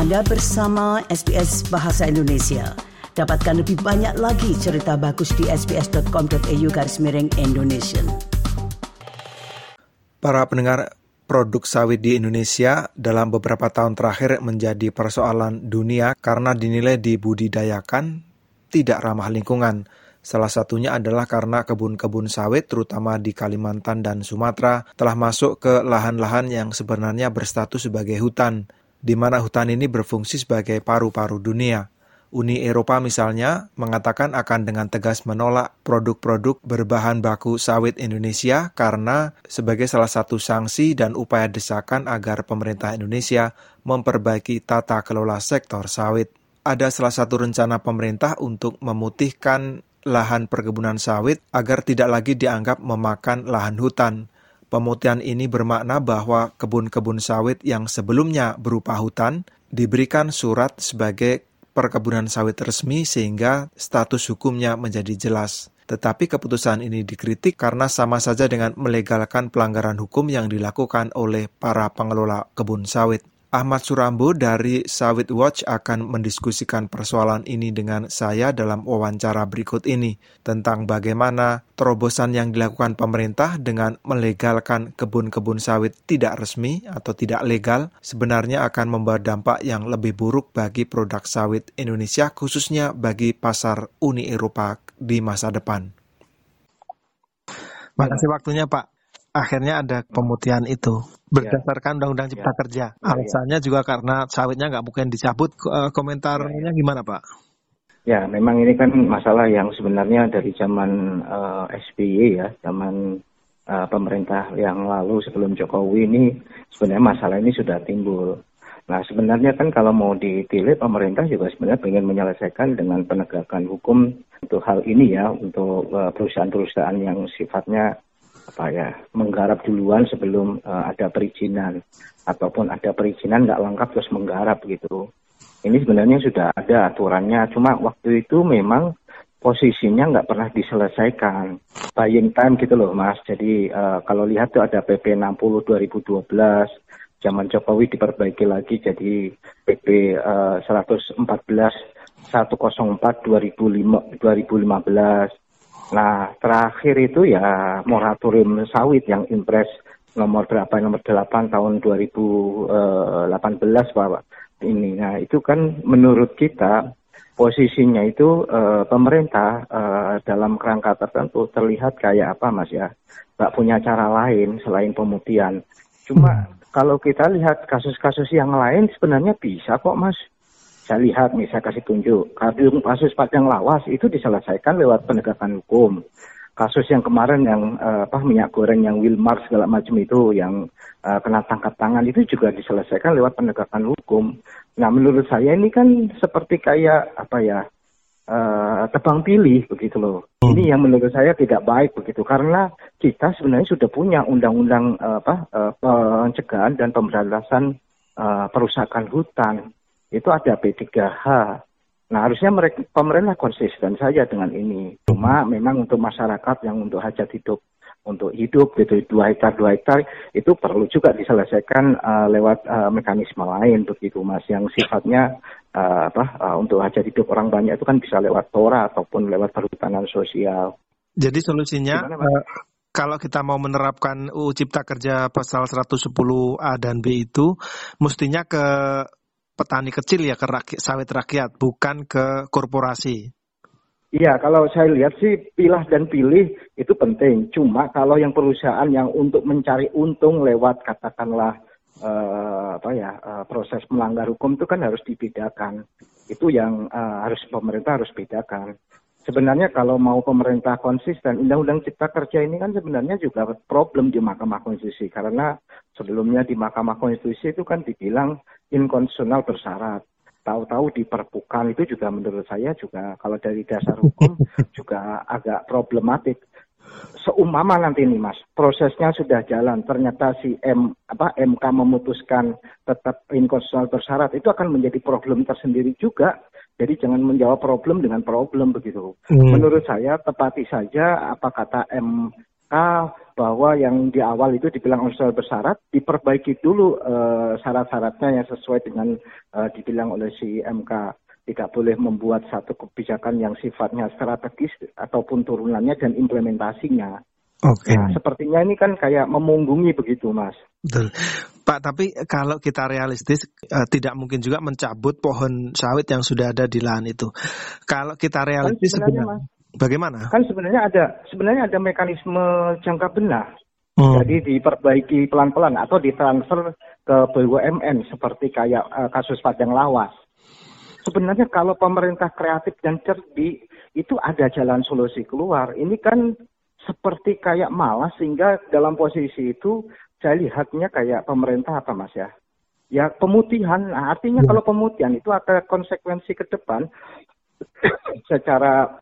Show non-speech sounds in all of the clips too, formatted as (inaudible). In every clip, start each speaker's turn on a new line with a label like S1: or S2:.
S1: Anda bersama SBS Bahasa Indonesia. Dapatkan lebih banyak lagi cerita bagus di sbs.com.au garis miring Indonesia.
S2: Para pendengar produk sawit di Indonesia dalam beberapa tahun terakhir menjadi persoalan dunia karena dinilai dibudidayakan tidak ramah lingkungan. Salah satunya adalah karena kebun-kebun sawit terutama di Kalimantan dan Sumatera telah masuk ke lahan-lahan yang sebenarnya berstatus sebagai hutan di mana hutan ini berfungsi sebagai paru-paru dunia. Uni Eropa misalnya mengatakan akan dengan tegas menolak produk-produk berbahan baku sawit Indonesia karena sebagai salah satu sanksi dan upaya desakan agar pemerintah Indonesia memperbaiki tata kelola sektor sawit. Ada salah satu rencana pemerintah untuk memutihkan lahan perkebunan sawit agar tidak lagi dianggap memakan lahan hutan. Pemutihan ini bermakna bahwa kebun-kebun sawit yang sebelumnya berupa hutan diberikan surat sebagai perkebunan sawit resmi sehingga status hukumnya menjadi jelas. Tetapi keputusan ini dikritik karena sama saja dengan melegalkan pelanggaran hukum yang dilakukan oleh para pengelola kebun sawit. Ahmad Surambo dari Sawit Watch akan mendiskusikan persoalan ini dengan saya dalam wawancara berikut ini tentang bagaimana terobosan yang dilakukan pemerintah dengan melegalkan kebun-kebun sawit tidak resmi atau tidak legal sebenarnya akan membawa dampak yang lebih buruk bagi produk sawit Indonesia khususnya bagi pasar Uni Eropa di masa depan. Terima kasih waktunya Pak akhirnya ada pemutihan itu berdasarkan Undang-Undang Cipta ya. Kerja. Ya, Alasannya ya. juga karena sawitnya nggak mungkin dicabut. Eh, komentarnya gimana Pak?
S3: Ya, memang ini kan masalah yang sebenarnya dari zaman uh, eh, SBY ya, zaman uh, pemerintah yang lalu sebelum Jokowi ini sebenarnya masalah ini sudah timbul. Nah, sebenarnya kan kalau mau dipilih pemerintah juga sebenarnya ingin menyelesaikan dengan penegakan hukum untuk hal ini ya, untuk perusahaan-perusahaan yang sifatnya apa ya menggarap duluan sebelum uh, ada perizinan ataupun ada perizinan nggak lengkap terus menggarap gitu. Ini sebenarnya sudah ada aturannya, cuma waktu itu memang posisinya nggak pernah diselesaikan. Buying time gitu loh mas. Jadi uh, kalau lihat tuh ada PP 60 2012, zaman Jokowi diperbaiki lagi jadi PP uh, 114 104 2005 2015 Nah, terakhir itu ya moratorium sawit yang impres nomor berapa nomor 8 tahun 2018 Pak ini. Nah, itu kan menurut kita posisinya itu uh, pemerintah uh, dalam kerangka tertentu terlihat kayak apa Mas ya. Nggak punya cara lain selain pemutihan. Cuma kalau kita lihat kasus-kasus yang lain sebenarnya bisa kok Mas saya lihat nih, saya kasih tunjuk. Kasus Padang Lawas itu diselesaikan lewat penegakan hukum. Kasus yang kemarin yang uh, apa minyak goreng yang Wilmar segala macam itu yang uh, kena tangkap tangan itu juga diselesaikan lewat penegakan hukum. Nah menurut saya ini kan seperti kayak apa ya uh, tebang pilih begitu loh. Hmm. Ini yang menurut saya tidak baik begitu karena kita sebenarnya sudah punya undang-undang uh, apa uh, pencegahan dan pemberantasan uh, perusakan hutan itu ada B3H. Nah harusnya mereka pemerintah konsisten saja dengan ini. Cuma memang untuk masyarakat yang untuk hajat hidup untuk hidup gitu dua hektar dua hektar itu perlu juga diselesaikan uh, lewat uh, mekanisme lain begitu mas yang sifatnya uh, apa uh, untuk hajat hidup orang banyak itu kan bisa lewat tora ataupun lewat perhutanan sosial.
S2: Jadi solusinya Gimana, uh, kalau kita mau menerapkan UU Cipta Kerja pasal 110 A dan B itu mestinya ke petani kecil ya ke rakyat, sawit rakyat, bukan ke korporasi.
S3: Iya, kalau saya lihat sih pilah dan pilih itu penting. Cuma kalau yang perusahaan yang untuk mencari untung lewat katakanlah uh, apa ya uh, proses melanggar hukum itu kan harus dibedakan. Itu yang uh, harus pemerintah harus bedakan. Sebenarnya kalau mau pemerintah konsisten, Undang-Undang Cipta Kerja ini kan sebenarnya juga problem di Mahkamah Konstitusi karena sebelumnya di Mahkamah Konstitusi itu kan dibilang inkonstitusional bersyarat. Tahu-tahu diperpukan itu juga menurut saya juga kalau dari dasar hukum (laughs) juga agak problematik. Seumpama nanti nih Mas, prosesnya sudah jalan, ternyata si M apa MK memutuskan tetap inkonstitusional bersyarat itu akan menjadi problem tersendiri juga. Jadi jangan menjawab problem dengan problem begitu. Hmm. Menurut saya tepati saja apa kata MK bahwa yang di awal itu dibilang unsur bersyarat diperbaiki dulu uh, syarat-syaratnya yang sesuai dengan uh, dibilang oleh si MK tidak boleh membuat satu kebijakan yang sifatnya strategis ataupun turunannya dan implementasinya. Oke. Okay. Nah, sepertinya ini kan kayak memunggungi begitu, Mas.
S2: Betul. Pak, tapi kalau kita realistis, uh, tidak mungkin juga mencabut pohon sawit yang sudah ada di lahan itu. Kalau kita realistis kan sebenarnya, sebenarnya bagaimana?
S3: Kan sebenarnya ada sebenarnya ada mekanisme jangka benah. Hmm. Jadi diperbaiki pelan-pelan atau ditransfer ke BUMN seperti kayak uh, kasus Padang Lawas. Sebenarnya kalau pemerintah kreatif dan cerdik itu ada jalan solusi keluar. Ini kan seperti kayak malas sehingga dalam posisi itu saya lihatnya kayak pemerintah apa mas ya ya pemutihan nah, artinya ya. kalau pemutihan itu ada konsekuensi ke depan (coughs) secara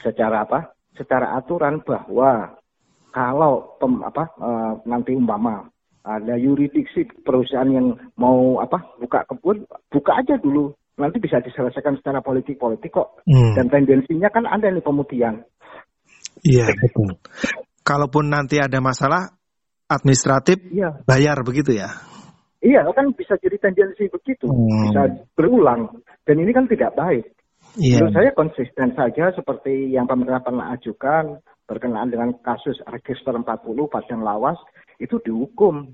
S3: secara apa secara aturan bahwa kalau pem, apa uh, nanti umpama ada yuridiksi perusahaan yang mau apa buka kebun buka aja dulu nanti bisa diselesaikan secara politik politik kok hmm. dan tendensinya kan ada nih pemutihan
S2: Iya betul. Kalaupun nanti ada masalah administratif, iya. bayar begitu ya?
S3: Iya, kan bisa jadi tendensi begitu, hmm. bisa berulang. Dan ini kan tidak baik. Iya. Menurut saya konsisten saja seperti yang pemerintah pernah ajukan berkenaan dengan kasus register 40 Padang Lawas itu dihukum.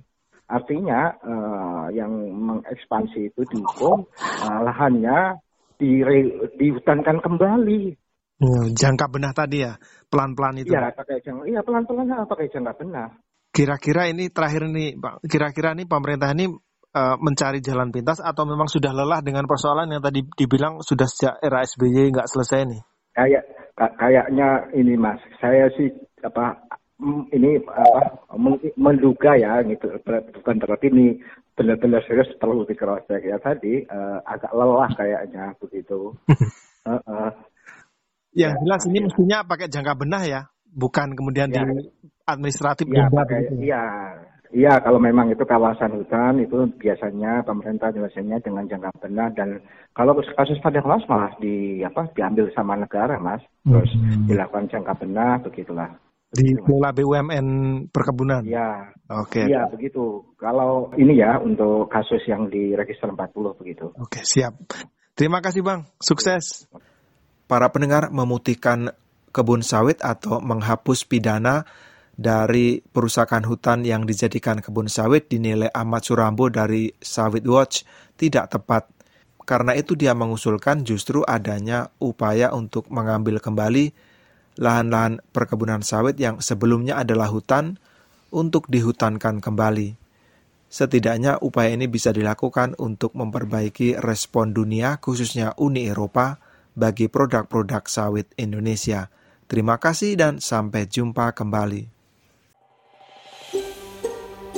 S3: Artinya uh, yang mengekspansi itu dihukum, uh, lahannya dire, dihutankan kembali.
S2: Hmm, jangka benah tadi ya, pelan-pelan itu.
S3: Iya, pakai jangka. Iya, pelan-pelan pakai jangka benah.
S2: Kira-kira ini terakhir nih, Pak. Kira-kira nih pemerintah ini uh, mencari jalan pintas atau memang sudah lelah dengan persoalan yang tadi dibilang sudah sejak era SBY nggak selesai nih?
S3: Kayak kayaknya ini Mas, saya sih apa ini apa menduga ya gitu bukan berarti ini benar-benar serius perlu dikeros ya tadi uh, agak lelah kayaknya begitu. (laughs) uh, uh,
S2: Yang ya, jelas ini ya. mestinya pakai jangka benah ya, bukan kemudian ya. di administratif
S3: ya, pakai, gitu. Iya, iya kalau memang itu kawasan hutan itu biasanya pemerintah biasanya dengan jangka benah dan kalau kasus pada kelas malah di apa diambil sama negara mas, terus hmm. dilakukan jangka benah begitulah.
S2: Di pola BUMN perkebunan.
S3: Iya. Oke. Okay. Iya begitu. Kalau ini ya untuk kasus yang di register 40 begitu.
S2: Oke, okay, siap. Terima kasih Bang. Sukses para pendengar memutihkan kebun sawit atau menghapus pidana dari perusakan hutan yang dijadikan kebun sawit dinilai Ahmad Surambo dari Sawit Watch tidak tepat. Karena itu dia mengusulkan justru adanya upaya untuk mengambil kembali lahan-lahan perkebunan sawit yang sebelumnya adalah hutan untuk dihutankan kembali. Setidaknya upaya ini bisa dilakukan untuk memperbaiki respon dunia khususnya Uni Eropa bagi produk-produk sawit Indonesia. Terima kasih dan sampai jumpa kembali.